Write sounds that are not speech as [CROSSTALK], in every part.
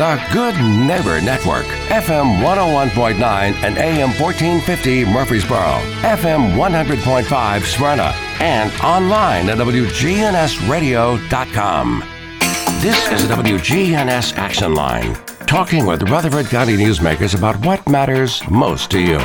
The Good Neighbor Network, FM 101.9 and AM 1450 Murfreesboro, FM 100.5 Smyrna, and online at WGNSradio.com. This is the WGNS Action Line, talking with Rutherford County newsmakers about what matters most to you.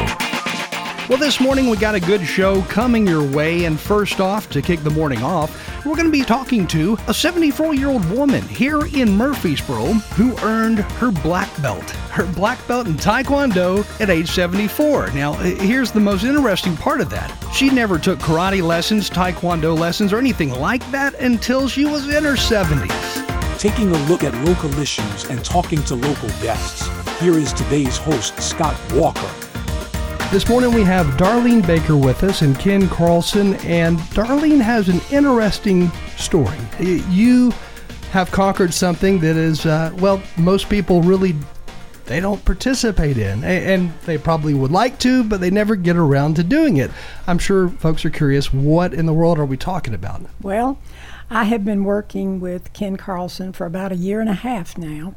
Well, this morning we got a good show coming your way, and first off, to kick the morning off, we're going to be talking to a 74 year old woman here in Murfreesboro who earned her black belt. Her black belt in Taekwondo at age 74. Now, here's the most interesting part of that. She never took karate lessons, Taekwondo lessons, or anything like that until she was in her 70s. Taking a look at local issues and talking to local guests. Here is today's host, Scott Walker. This morning we have Darlene Baker with us and Ken Carlson, and Darlene has an interesting story. You have conquered something that is, uh, well, most people really they don't participate in, and they probably would like to, but they never get around to doing it. I'm sure folks are curious. What in the world are we talking about? Well, I have been working with Ken Carlson for about a year and a half now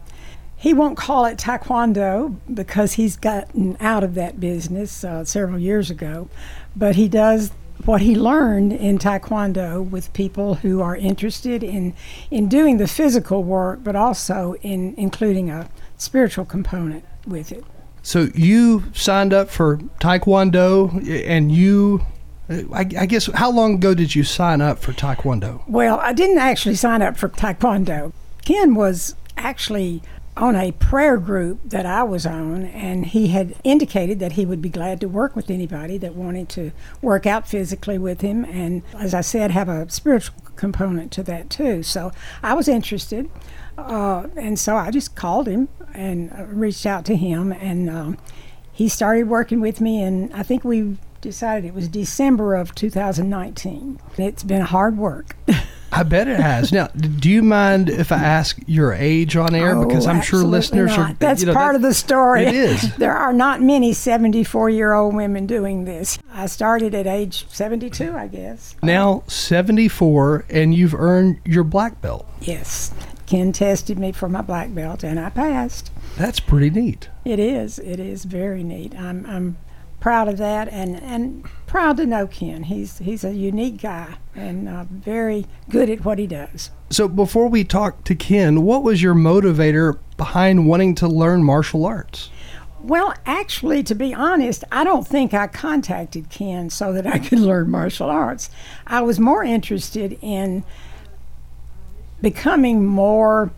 he won't call it taekwondo because he's gotten out of that business uh, several years ago, but he does what he learned in taekwondo with people who are interested in in doing the physical work, but also in including a spiritual component with it. So you signed up for taekwondo, and you I, I, guess how long ago did you sign up for Taekwondo? Well, I didn't actually sign up for Taekwondo. Ken was actually on a prayer group that I was on, and he had indicated that he would be glad to work with anybody that wanted to work out physically with him, and as I said, have a spiritual component to that too. So I was interested, uh, and so I just called him and uh, reached out to him, and um, he started working with me, and I think we decided it was December of 2019. It's been hard work. [LAUGHS] I bet it has. Now, do you mind if I ask your age on air? Oh, because I'm sure listeners not. are. That's you know, part of the story. It is. [LAUGHS] there are not many 74 year old women doing this. I started at age 72, I guess. Now 74, and you've earned your black belt. Yes. Ken tested me for my black belt, and I passed. That's pretty neat. It is. It is very neat. I'm, I'm proud of that and, and proud to know Ken. He's he's a unique guy and uh, very good at what he does. So before we talk to Ken, what was your motivator behind wanting to learn martial arts? Well, actually, to be honest, I don't think I contacted Ken so that I could learn martial arts. I was more interested in becoming more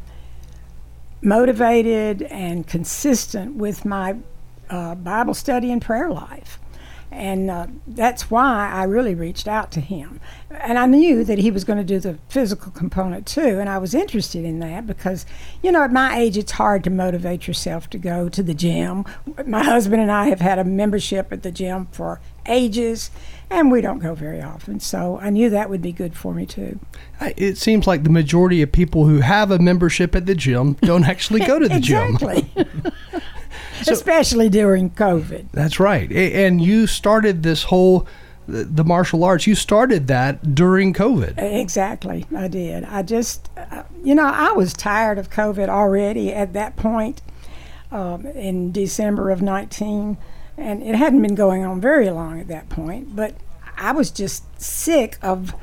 motivated and consistent with my uh, Bible study and prayer life. And uh, that's why I really reached out to him. And I knew that he was going to do the physical component too. And I was interested in that because, you know, at my age, it's hard to motivate yourself to go to the gym. My husband and I have had a membership at the gym for ages, and we don't go very often. So I knew that would be good for me too. It seems like the majority of people who have a membership at the gym don't actually go to the [LAUGHS] exactly. gym. [LAUGHS] so, especially during COVID. That's right. And you started this whole the martial arts. You started that during COVID. Exactly, I did. I just, uh, you know, I was tired of COVID already at that point um, in December of 19, and it hadn't been going on very long at that point. But I was just sick of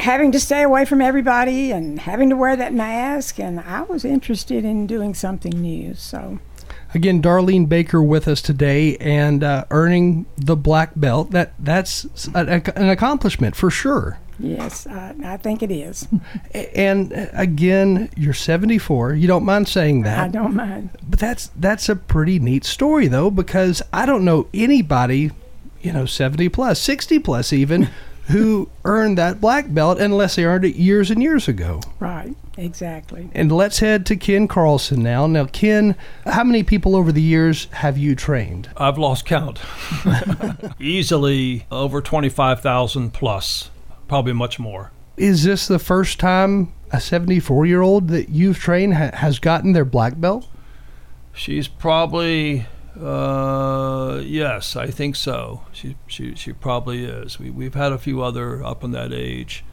having to stay away from everybody and having to wear that mask, and I was interested in doing something new. So. Again, Darlene Baker with us today and uh, earning the black belt. That that's a, a, an accomplishment for sure. Yes, uh, I think it is. and uh, again, you're 74. You don't mind saying that? I don't mind. But that's that's a pretty neat story though, because I don't know anybody, you know, 70 plus, 60 plus even, [LAUGHS] who earned that black belt unless they earned it years and years ago. Right, exactly. And let's head to Ken Carlson now. Now, Ken, how many people over the years have you trained? I've lost count. [LAUGHS] Easily over 25,000 plus, probably much more. Is this the first time a 74 year old that you've trained ha- has gotten their black belt? She's probably uh, yes, I think so. She she she probably is. We we've had a few other up in that age,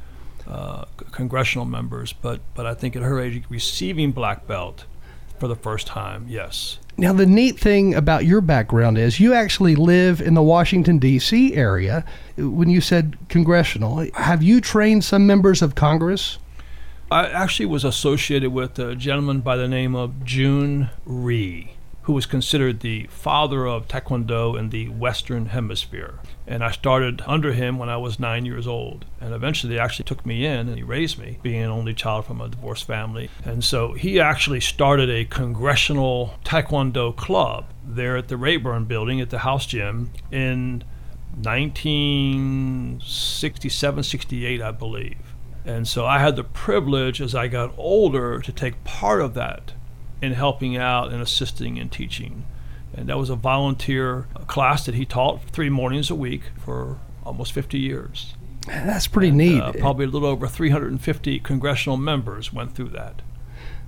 uh, congressional members, but but I think at her age, receiving black belt, for the first time. Yes. Now, the neat thing about your background is you actually live in the Washington, D.C. area. When you said congressional, have you trained some members of Congress? I actually was associated with a gentleman by the name of Jhoon Rhee, who was considered the father of Taekwondo in the Western Hemisphere. And I started under him when I was nine years old. And eventually they actually took me in and he raised me, being an only child from a divorced family. And so he actually started a congressional Taekwondo club there at the Rayburn building at the house gym in 1967, 68, I believe. And so I had the privilege as I got older to take part of that in helping out and assisting and teaching. And that was a volunteer class that he taught three mornings a week for almost 50 years. That's pretty And, neat. Uh, probably a little over 350 congressional members went through that.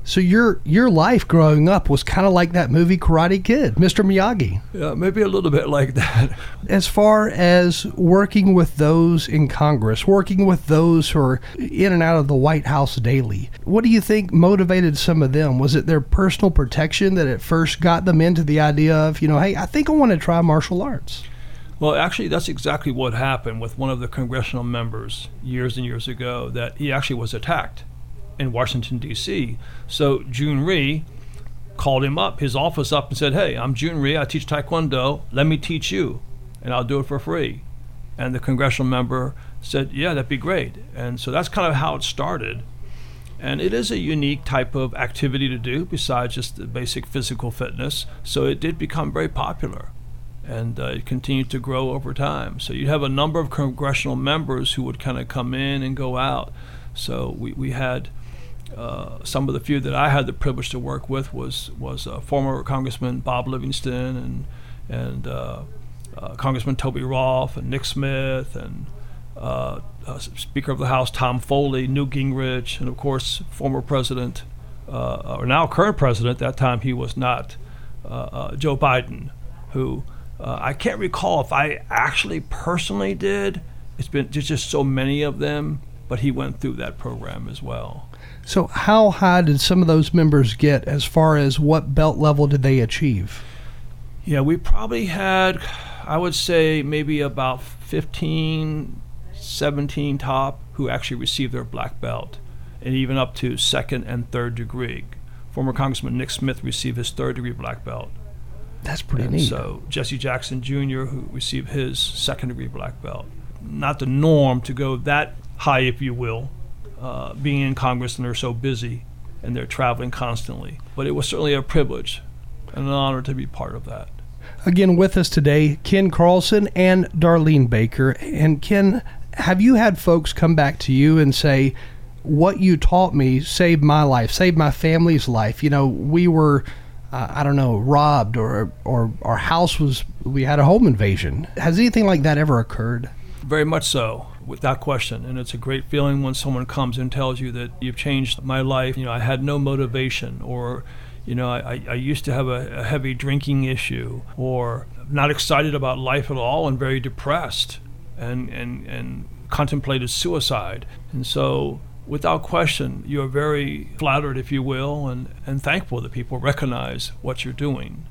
So your your life growing up was kind of like that movie Karate Kid, Mr. Miyagi. Yeah, maybe a little bit like that. [LAUGHS] As far as working with those in Congress, working with those who are in and out of the White House daily, what do you think motivated some of them? Was it their personal protection that at first got them into the idea of, you know, hey, I think I want to try martial arts? Well, actually, that's exactly what happened with one of the congressional members years and years ago. That he actually was attacked in Washington D.C. So Jhoon Rhee called him up, his office up, and said, "Hey, I'm Jhoon Rhee. I teach Taekwondo. Let me teach you, and I'll do it for free." And the congressional member said, "Yeah, that'd be great." And so that's kind of how it started. And it is a unique type of activity to do besides just the basic physical fitness. So it did become very popular and uh, it continued to grow over time. So you'd have a number of congressional members who would kind of come in and go out. So we, we had uh, some of the few that I had the privilege to work with was was uh, former Congressman Bob Livingston and and uh, uh, Congressman Toby Rolfe and Nick Smith and uh, Speaker of the House Tom Foley, Newt Gingrich, and of course former President or now current President. That time he was not Joe Biden, who I can't recall if I actually personally did. It's been just so many of them, but he went through that program as well. So, how high did some of those members get as far as what belt level did they achieve? Yeah, we probably had, I would say, maybe about 15, 17 top who actually received their black belt, and even up to second and third degree. Former Congressman Nick Smith received his third degree black belt. That's pretty And neat. so Jesse Jackson Jr., who received his second degree black belt. Not the norm to go that high, if you will, uh, being in Congress and they're so busy and they're traveling constantly. But it was certainly a privilege and an honor to be part of that. Again, with us today, Ken Carlson and Darlene Baker. And Ken, have you had folks come back to you and say, what you taught me saved my life, saved my family's life? You know, we were, uh, I don't know, robbed or, or our house was, we had a home invasion. Has anything like that ever occurred? Very much so, without question. And it's a great feeling when someone comes and tells you that you've changed my life. You know, I had no motivation, or, you know, I, I used to have a, a heavy drinking issue, or not excited about life at all and very depressed and, and, and contemplated suicide. And so, without question, you're very flattered, if you will, and, and thankful that people recognize what you're doing.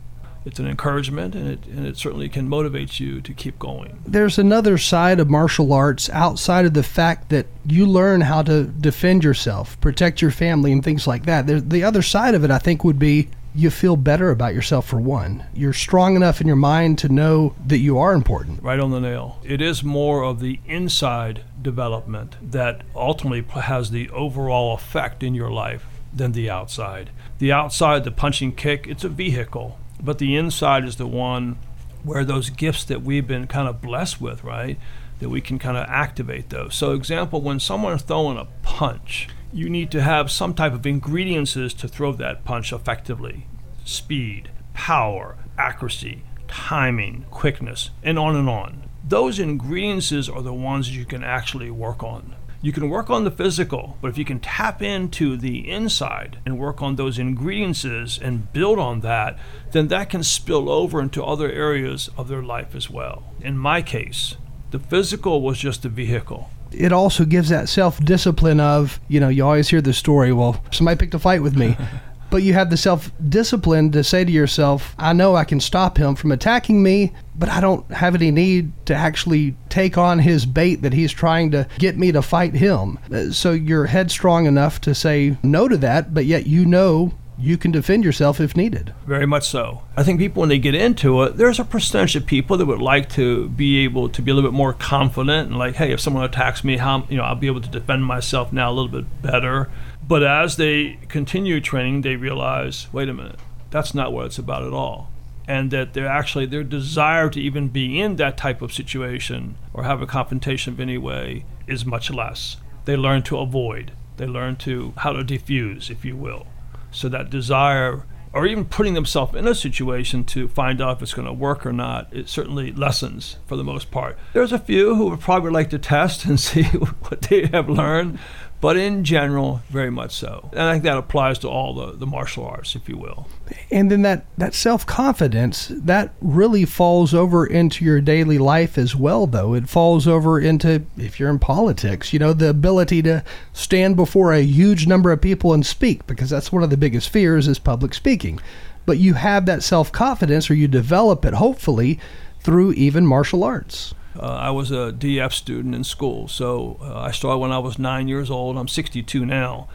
It's an encouragement, and it, and it certainly can motivate you to keep going. There's another side of martial arts outside of the fact that you learn how to defend yourself, protect your family, and things like that. There, the other side of it, I think, would be you feel better about yourself for one. You're strong enough in your mind to know that you are important. Right on the nail. It is more of the inside development that ultimately has the overall effect in your life than the outside. The outside, the punching kick, it's a vehicle, but the inside is the one where those gifts that we've been kind of blessed with, right? That we can kind of activate those. So, example, when someone's throwing a punch, you need to have some type of ingredients to throw that punch effectively speed, power, accuracy, timing, quickness, and on and on. Those ingredients are the ones that you can actually work on. You can work on the physical, but if you can tap into the inside and work on those ingredients and build on that, then that can spill over into other areas of their life as well. In my case, the physical was just a vehicle. It also gives that self discipline of, you know, you always hear the story, well, somebody picked a fight with me. [LAUGHS] but you have the self discipline to say to yourself, I know I can stop him from attacking me, but I don't have any need to actually take on his bait that he's trying to get me to fight him. Uh, So you're headstrong enough to say no to that, but yet you know you can defend yourself if needed. Very much so. I think people, when they get into it, there's a percentage of people that would like to be able to be a little bit more confident and like, hey, if someone attacks me, how you know I'll be able to defend myself now a little bit better. But as they continue training, they realize, wait a minute, that's not what it's about at all. And that they're actually their desire to even be in that type of situation or have a confrontation of any way is much less. They learn to avoid. They learn to how to diffuse, if you will. So that desire, or even putting themselves in a situation to find out if it's going to work or not, it certainly lessens for the most part. There's a few who would probably like to test [LAUGHS] and see [LAUGHS] what they have learned, but in general, very much so. And I think that applies to all the, the martial arts, if you will. And then that, that self confidence, that really falls over into your daily life as well, though. It falls over into, if you're in politics, you know, the ability to stand before a huge number of people and speak, because that's one of the biggest fears is public speaking. But you have that self confidence, or you develop it, hopefully, through even martial arts. Uh, I was a DF student in school, so uh, I started when I was nine years old. I'm 62 now.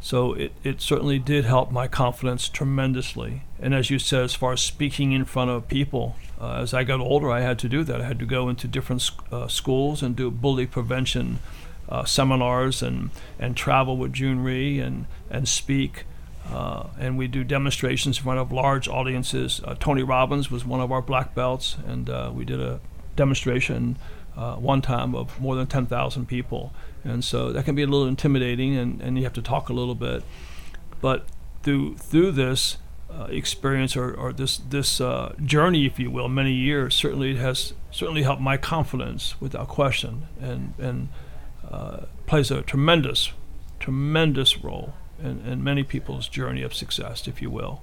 So it, it certainly did help my confidence tremendously. And as you said, as far as speaking in front of people, uh, as I got older, I had to do that. I had to go into different uh, schools and do bully prevention uh, seminars and, and travel with Jhoon Rhee and, and speak. Uh, and we do demonstrations in front of large audiences. Uh, Tony Robbins was one of our black belts, and uh, we did a demonstration uh, one time of more than 10,000 people. And so that can be a little intimidating, and, and you have to talk a little bit. But through through this uh, experience or, or this this uh, journey, if you will, many years, certainly it has certainly helped my confidence without question, and and uh, plays a tremendous, tremendous role in, in many people's journey of success, if you will.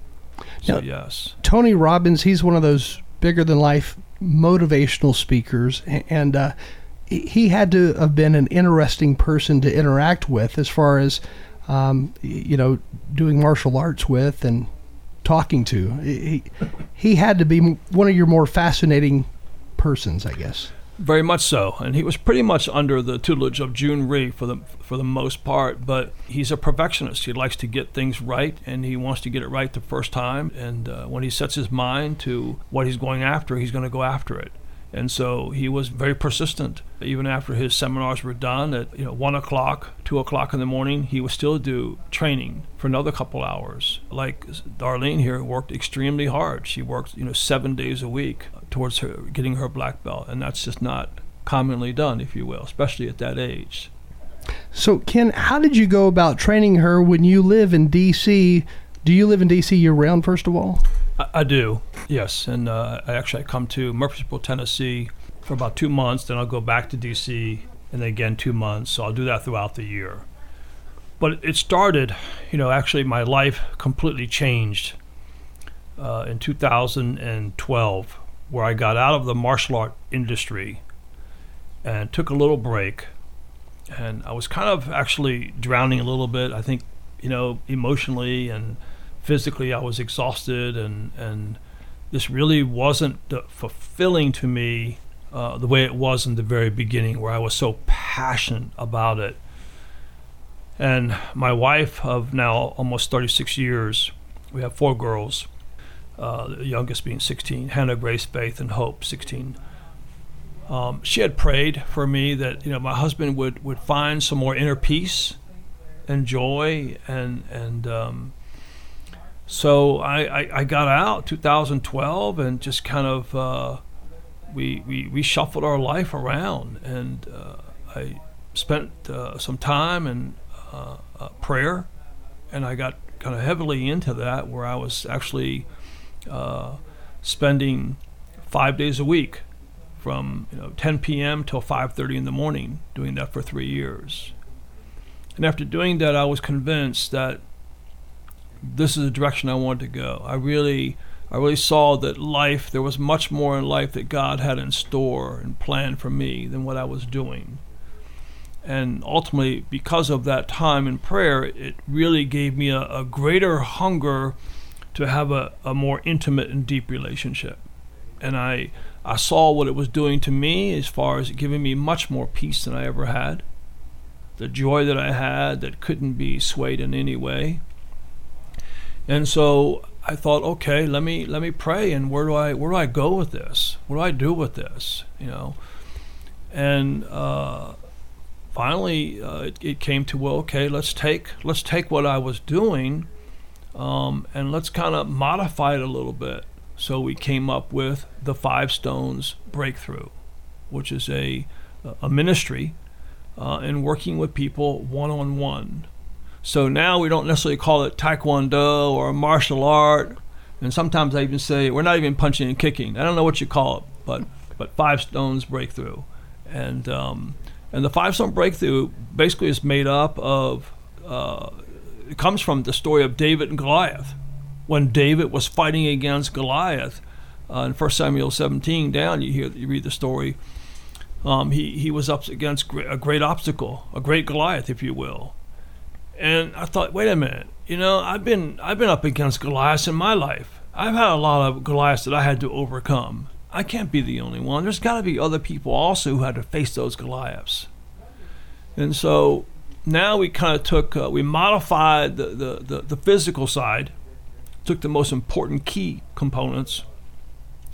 So Now- yes. Tony Robbins, he's one of those bigger than life motivational speakers, and uh, he- had to have been an interesting person to interact with as far as um, you know doing martial arts with and talking to. He he had to be one of your more fascinating persons, I guess. Very much so, and he was pretty much under the tutelage of Jhoon Rhee for the for the most part. But he's a perfectionist. He likes to get things right, and he wants to get it right the first time. And uh, when he sets his mind to what he's going after, he's going to go after it. And so he was very persistent. Even after his seminars were done at you know one o'clock, two o'clock in the morning, he would still do training for another couple hours. Like Darlene here worked extremely hard. She worked you know seven days a week towards her getting her black belt, and that's just not commonly done, if you will, especially at that age. So, Ken, how did you go about training her when you live in D.C.? Do you live in D.C. year round, first of all? I, I do, yes, and uh, I actually I come to Murfreesboro, Tennessee, for about two months. Then I'll go back to D.C. and then again two months. So I'll do that throughout the year. But it started, you know, actually my life completely changed uh, in 2012, where I got out of the martial art industry and took a little break. And I was kind of actually drowning a little bit. I think, you know, emotionally and physically I was exhausted and and this really wasn't fulfilling to me uh, the way it was in the very beginning where I was so passionate about it and my wife of now almost 36 years we have four girls uh, the youngest being 16 Hannah Grace Faith and Hope 16 um, she had prayed for me that you know my husband would, would find some more inner peace and joy and and um, so I, I, I got out 2012 and just kind of uh, we, we we shuffled our life around and uh, I spent uh, some time in uh, prayer and I got kind of heavily into that where I was actually uh, spending five days a week from you know 10 p.m. till 5:30 in the morning doing that for three years and after doing that I was convinced that this is the direction I wanted to go. I really, I really saw that life, there was much more in life that God had in store and planned for me than what I was doing. And ultimately, because of that time in prayer, it really gave me a, a greater hunger to have a, a more intimate and deep relationship. And I, I saw what it was doing to me as far as giving me much more peace than I ever had. The joy that I had that couldn't be swayed in any way. And so I thought, okay, let me let me pray and where do I where do I go with this? What do I do with this? You know, and uh, finally uh, it, it, came to well, okay, let's take let's take what I was doing, um, and let's kind of modify it a little bit. So we came up with the Five Stones Breakthrough, which is a a ministry uh, in working with people one on one. So now we don't necessarily call it Taekwondo or martial art. And sometimes I even say we're not even punching and kicking. I don't know what you call it, but but five stones breakthrough, and um, and the five stone breakthrough basically is made up of uh, comes from the story of David and Goliath. When David was fighting against Goliath uh, in 1 Samuel 17 down, you hear you read the story. Um, he he was up against a great obstacle, a great Goliath, if you will, and I thought, wait a minute, you know, I've been I've been up against Goliath in my life. I've had a lot of Goliaths that I had to overcome. I can't be the only one. There's got to be other people also who had to face those Goliaths. And so now we kind of took uh, we modified the, the, the, the physical side, took the most important key components,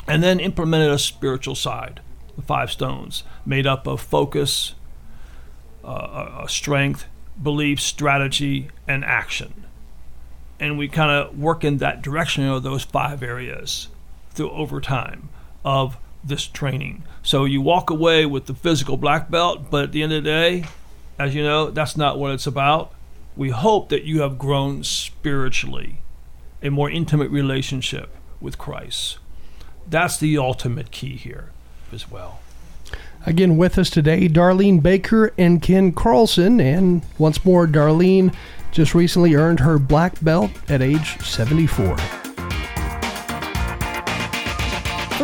and then implemented a spiritual side, the five stones, made up of focus, uh, uh, strength, belief, strategy, and action. And we kind of work in that direction of those five areas through over time of this training. So you walk away with the physical black belt, but at the end of the day, as you know, that's not what it's about. We hope that you have grown spiritually, a more intimate relationship with Christ. That's the ultimate key here as well. Again, with us today, Darlene Baker and Ken Carlson. And once more, Darlene just recently earned her black belt at age 74.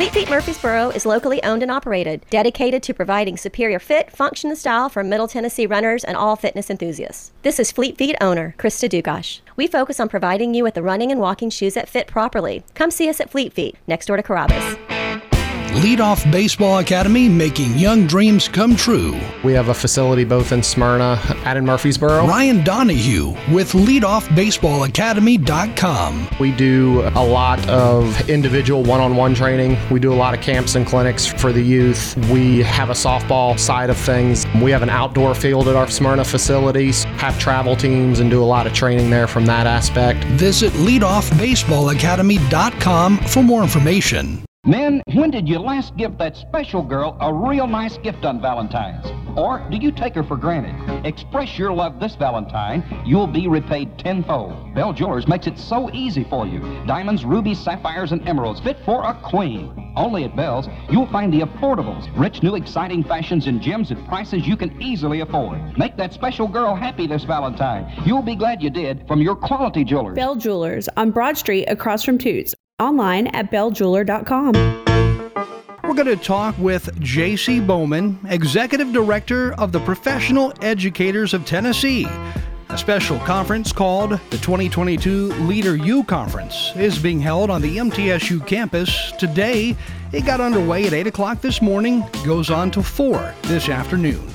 Fleet Feet Murfreesboro is locally owned and operated, dedicated to providing superior fit, function, and style for Middle Tennessee runners and all fitness enthusiasts. This is Fleet Feet owner, Krista Dugash. We focus on providing you with the running and walking shoes that fit properly. Come see us at Fleet Feet, next door to Carrabba's. Leadoff Baseball Academy, making young dreams come true. We have a facility both in Smyrna and in Murfreesboro. Ryan Donahue with LeadoffBaseballAcademy.com. We do a lot of individual one on one training. We do a lot of camps and clinics for the youth. We have a softball side of things. We have an outdoor field at our Smyrna facilities, have travel teams, and do a lot of training there from that aspect. Visit LeadoffBaseballAcademy.com for more information. Men, when did you last give that special girl a real nice gift on Valentine's? Or do you take her for granted? Express your love this Valentine. You'll be repaid tenfold. Bell Jewelers makes it so easy for you. Diamonds, rubies, sapphires, and emeralds fit for a queen. Only at Bell's, you'll find the affordables, rich, new, exciting fashions and gems at prices you can easily afford. Make that special girl happy this Valentine. You'll be glad you did from your quality jewelers. Bell Jewelers on Broad Street across from Toots online at belljeweler.com. We're going to talk with J.C. Bowman, Executive Director of the Professional Educators of Tennessee. A special conference called the 2022 Leader U Conference is being held on the MTSU campus today. It got underway at 8 o'clock this morning, goes on to 4 this afternoon.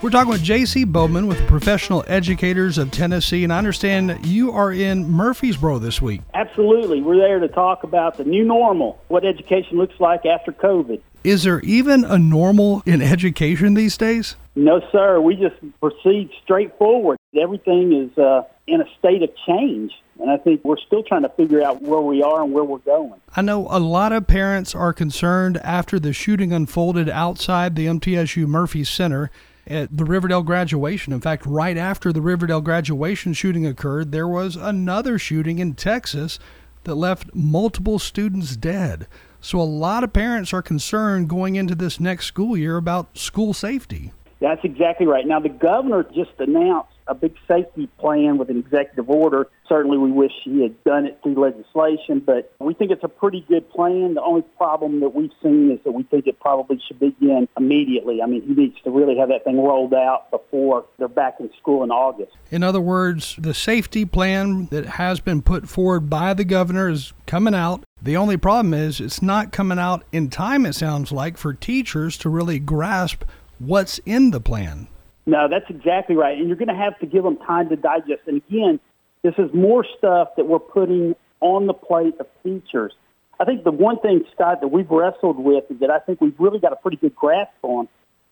We're talking with J.C. Bowman with the Professional Educators of Tennessee, and I understand you are in Murfreesboro this week. Absolutely. We're there to talk about the new normal, what education looks like after COVID. Is there even a normal in education these days? No, sir. We just proceed straight forward. Everything is uh, in a state of change. And I think we're still trying to figure out where we are and where we're going. I know a lot of parents are concerned after the shooting unfolded outside the MTSU Murphy Center at the Riverdale graduation. In fact, right after the Riverdale graduation shooting occurred, there was another shooting in Texas that left multiple students dead. So a lot of parents are concerned going into this next school year about school safety. That's exactly right. Now, the governor just announced a big safety plan with an executive order. Certainly, we wish he had done it through legislation, but we think it's a pretty good plan. The only problem that we've seen is that we think it probably should begin immediately. I mean, he needs to really have that thing rolled out before they're back in school in August. In other words, the safety plan that has been put forward by the governor is coming out. The only problem is it's not coming out in time, it sounds like, for teachers to really grasp what's in the plan. No, that's exactly right. And you're going to have to give them time to digest. And again, this is more stuff that we're putting on the plate of teachers. I think the one thing, Scott, that we've wrestled with is that I think we've really got a pretty good grasp on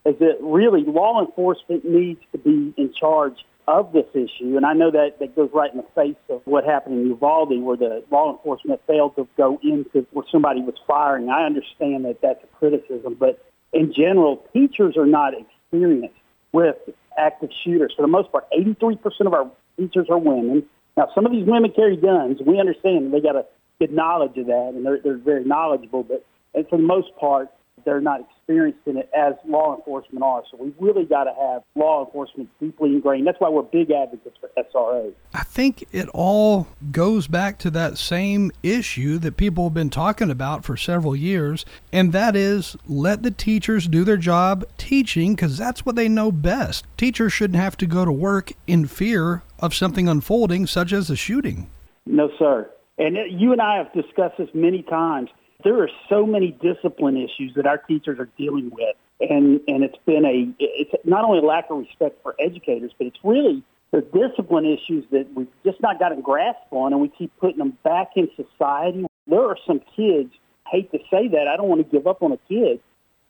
is that really law enforcement needs to be in charge of this issue. And I know that that goes right in the face of what happened in Uvalde, where the law enforcement failed to go into where somebody was firing. I understand that that's a criticism, but in general, teachers are not experienced with active shooters. For the most part, 83% of our teachers are women. Now, some of these women carry guns. We understand they got a good knowledge of that, and they're, they're very knowledgeable. But and for the most part, they're not experienced in it as law enforcement are. So we've really got to have law enforcement deeply ingrained. That's why we're big advocates for SROs. I think it all goes back to that same issue that people have been talking about for several years, and that is let the teachers do their job teaching because that's what they know best. Teachers shouldn't have to go to work in fear of something unfolding, such as a shooting. No, sir. And you and I have discussed this many times there are so many discipline issues that our teachers are dealing with, and and it's been a it's not only a lack of respect for educators, but it's really the discipline issues that we've just not gotten grasp on, and we keep putting them back in society. There are some kids. Hate to say that, I don't want to give up on a kid,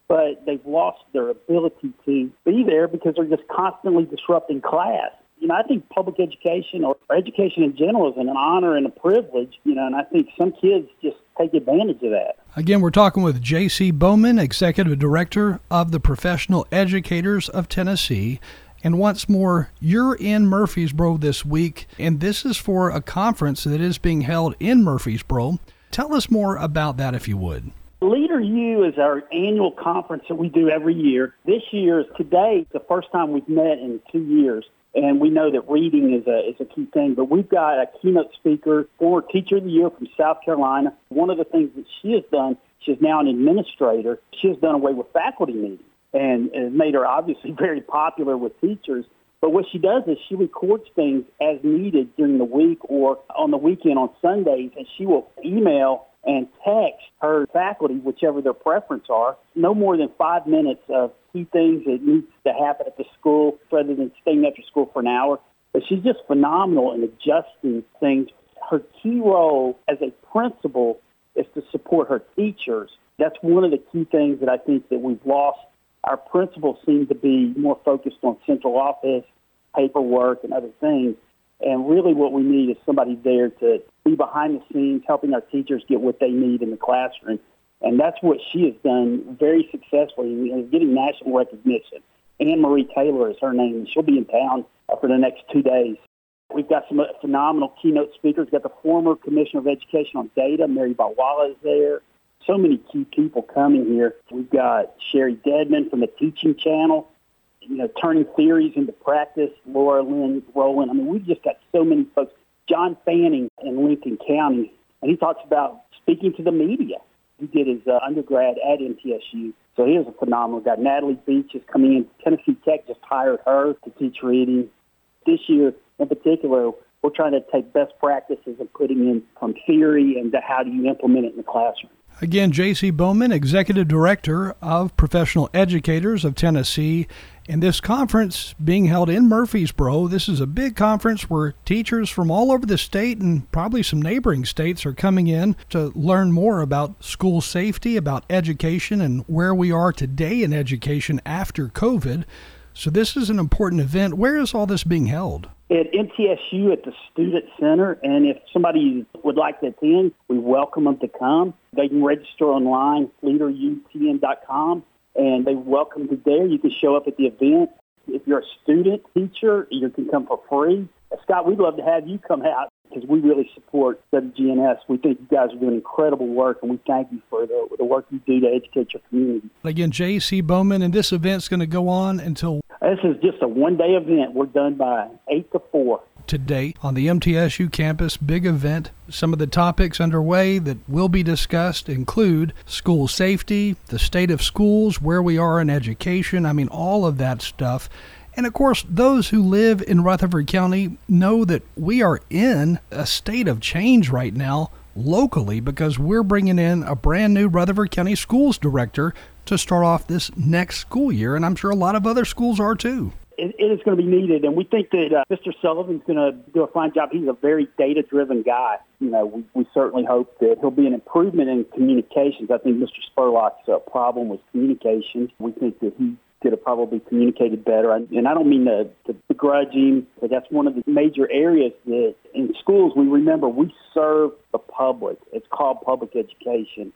but they've lost their ability to be there because they're just constantly disrupting class you know, I think public education or education in general is an honor and a privilege, you know, and I think some kids just take advantage of that. Again, we're talking with J.C. Bowman, Executive Director of the Professional Educators of Tennessee. And once more, you're in Murfreesboro this week, and this is for a conference that is being held in Murfreesboro. Tell us more about that, if you would. Leader U is our annual conference that we do every year. This year, is today, the first time we've met in two years and we know that reading is a is a key thing. But we've got a keynote speaker, former teacher of the year from South Carolina. One of the things that she has done, she's now an administrator. She has done away with faculty meetings and has made her obviously [LAUGHS] very popular with teachers. But what she does is she records things as needed during the week or on the weekend on Sundays, and she will email and text her faculty, whichever their preference are, no more than five minutes of key things that needs to happen at the school rather than staying after school for an hour. But she's just phenomenal in adjusting things. Her key role as a principal is to support her teachers. That's one of the key things that I think that we've lost. Our principals seem to be more focused on central office, paperwork, and other things. And really what we need is somebody there to be behind the scenes, helping our teachers get what they need in the classroom. And that's what she has done very successfully is getting national recognition. Anne Marie Taylor is her name, and she'll be in town for the next two days. We've got some phenomenal keynote speakers. We've got the former Commissioner of Education on Data, Mary Bawala is there. So many key people coming here. We've got Sherry Deadman from the Teaching Channel, you know, turning theories into practice, Laura Lynn Rowland. I mean, we've just got so many folks. John Fanning in Lincoln County, and he talks about speaking to the media. He did his uh, undergrad at MTSU, so he is a phenomenal guy. Natalie Beach is coming in. Tennessee Tech just hired her to teach reading. This year, in particular, we're trying to take best practices and putting in from theory and how do you implement it in the classroom. Again, J.C. Bowman, Executive Director of Professional Educators of Tennessee. And this conference being held in Murfreesboro, this is a big conference where teachers from all over the state and probably some neighboring states are coming in to learn more about school safety, about education, and where we are today in education after COVID. So, this is an important event. Where is all this being held? At MTSU at the Student Center. And if somebody would like to attend, we welcome them to come. They can register online, leaderutn.com and they welcome to there. You can show up at the event. If you're a student, teacher, you can come for free. Scott, we'd love to have you come out because we really support WGNS. We think you guys are doing incredible work, and we thank you for the, the work you do to educate your community. Again, J.C. Bowman, and this event's going to go on until This is just a one day event. We're done by 8 to 4 today on the MTSU campus. Big event. Some of the topics underway that will be discussed include school safety, the state of schools, where we are in education. I mean, all of that stuff. And of course, those who live in Rutherford County know that we are in a state of change right now locally because we're bringing in a brand new Rutherford County Schools director to start off this next school year. And I'm sure a lot of other schools are too it, it is going to be needed, and we think that uh, Mr. Sullivan's going to do a fine job. He's a very data-driven guy. You know, we, we certainly hope that he'll be an improvement in communications. I think Mr. Spurlock's uh, problem was communications. We think that he could have probably communicated better. And I don't mean to, to begrudge him, but that's one of the major areas that in schools we remember we serve the public. It's called public education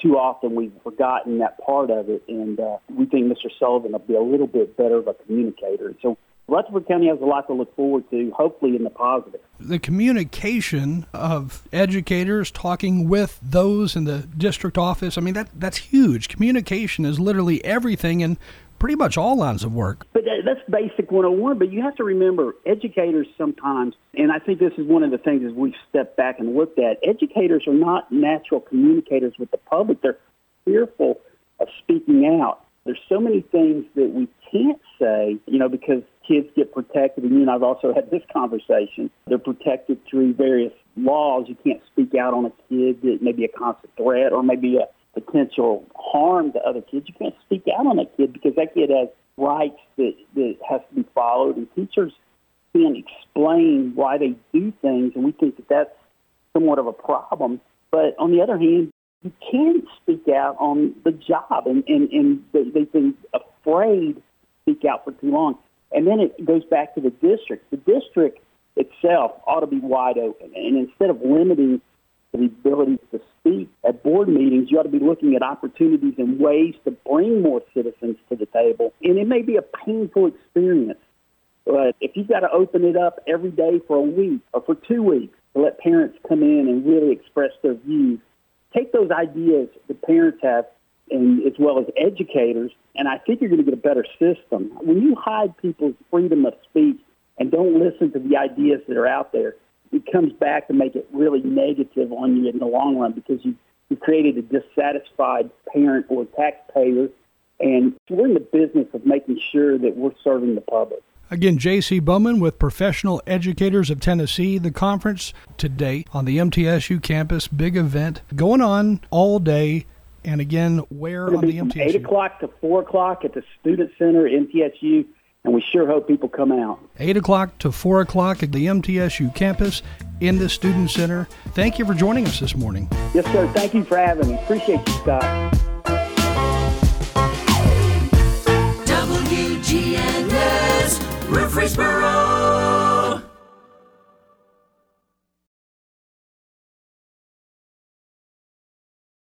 too often we've forgotten that part of it, and uh, we think Mr. Sullivan will be a little bit better of a communicator. So Rutherford County has a lot to look forward to, hopefully in the positive. The communication of educators talking with those in the district office, I mean, that that's huge. Communication is literally everything, and pretty much all lines of work. But that's basic 101. But you have to remember, educators sometimes, and I think this is one of the things as we've stepped back and looked at, educators are not natural communicators with the public. They're fearful of speaking out. There's so many things that we can't say, you know, because kids get protected. And you and I've also had this conversation. They're protected through various laws. You can't speak out on a kid that may be a constant threat or maybe a potential harm to other kids. You can't speak out on a kid because that kid has rights that, that has to be followed, and teachers can't explain why they do things, and we think that that's somewhat of a problem. But on the other hand, you can speak out on the job, and, and, and they, they've been afraid to speak out for too long. And then it goes back to the district. The district itself ought to be wide open, and instead of limiting the ability to speak at board meetings, you ought to be looking at opportunities and ways to bring more citizens to the table. And it may be a painful experience, but if you've got to open it up every day for a week or for two weeks to let parents come in and really express their views, take those ideas the parents have and as well as educators, and I think you're going to get a better system. When you hide people's freedom of speech and don't listen to the ideas that are out there, it comes back to make it really negative on you in the long run because you you created a dissatisfied parent or taxpayer, and we're in the business of making sure that we're serving the public. Again, J.C. Bowman with Professional Educators of Tennessee. The conference today on the MTSU campus, big event going on all day. And again, where on the MTSU? 8 o'clock to 4 o'clock at the Student Center, MTSU and we sure hope people come out. 8 o'clock to 4 o'clock at the MTSU campus in the Student Center. Thank you for joining us this morning. Yes, sir. Thank you for having me. Appreciate you, Scott. WGNS Murfreesboro.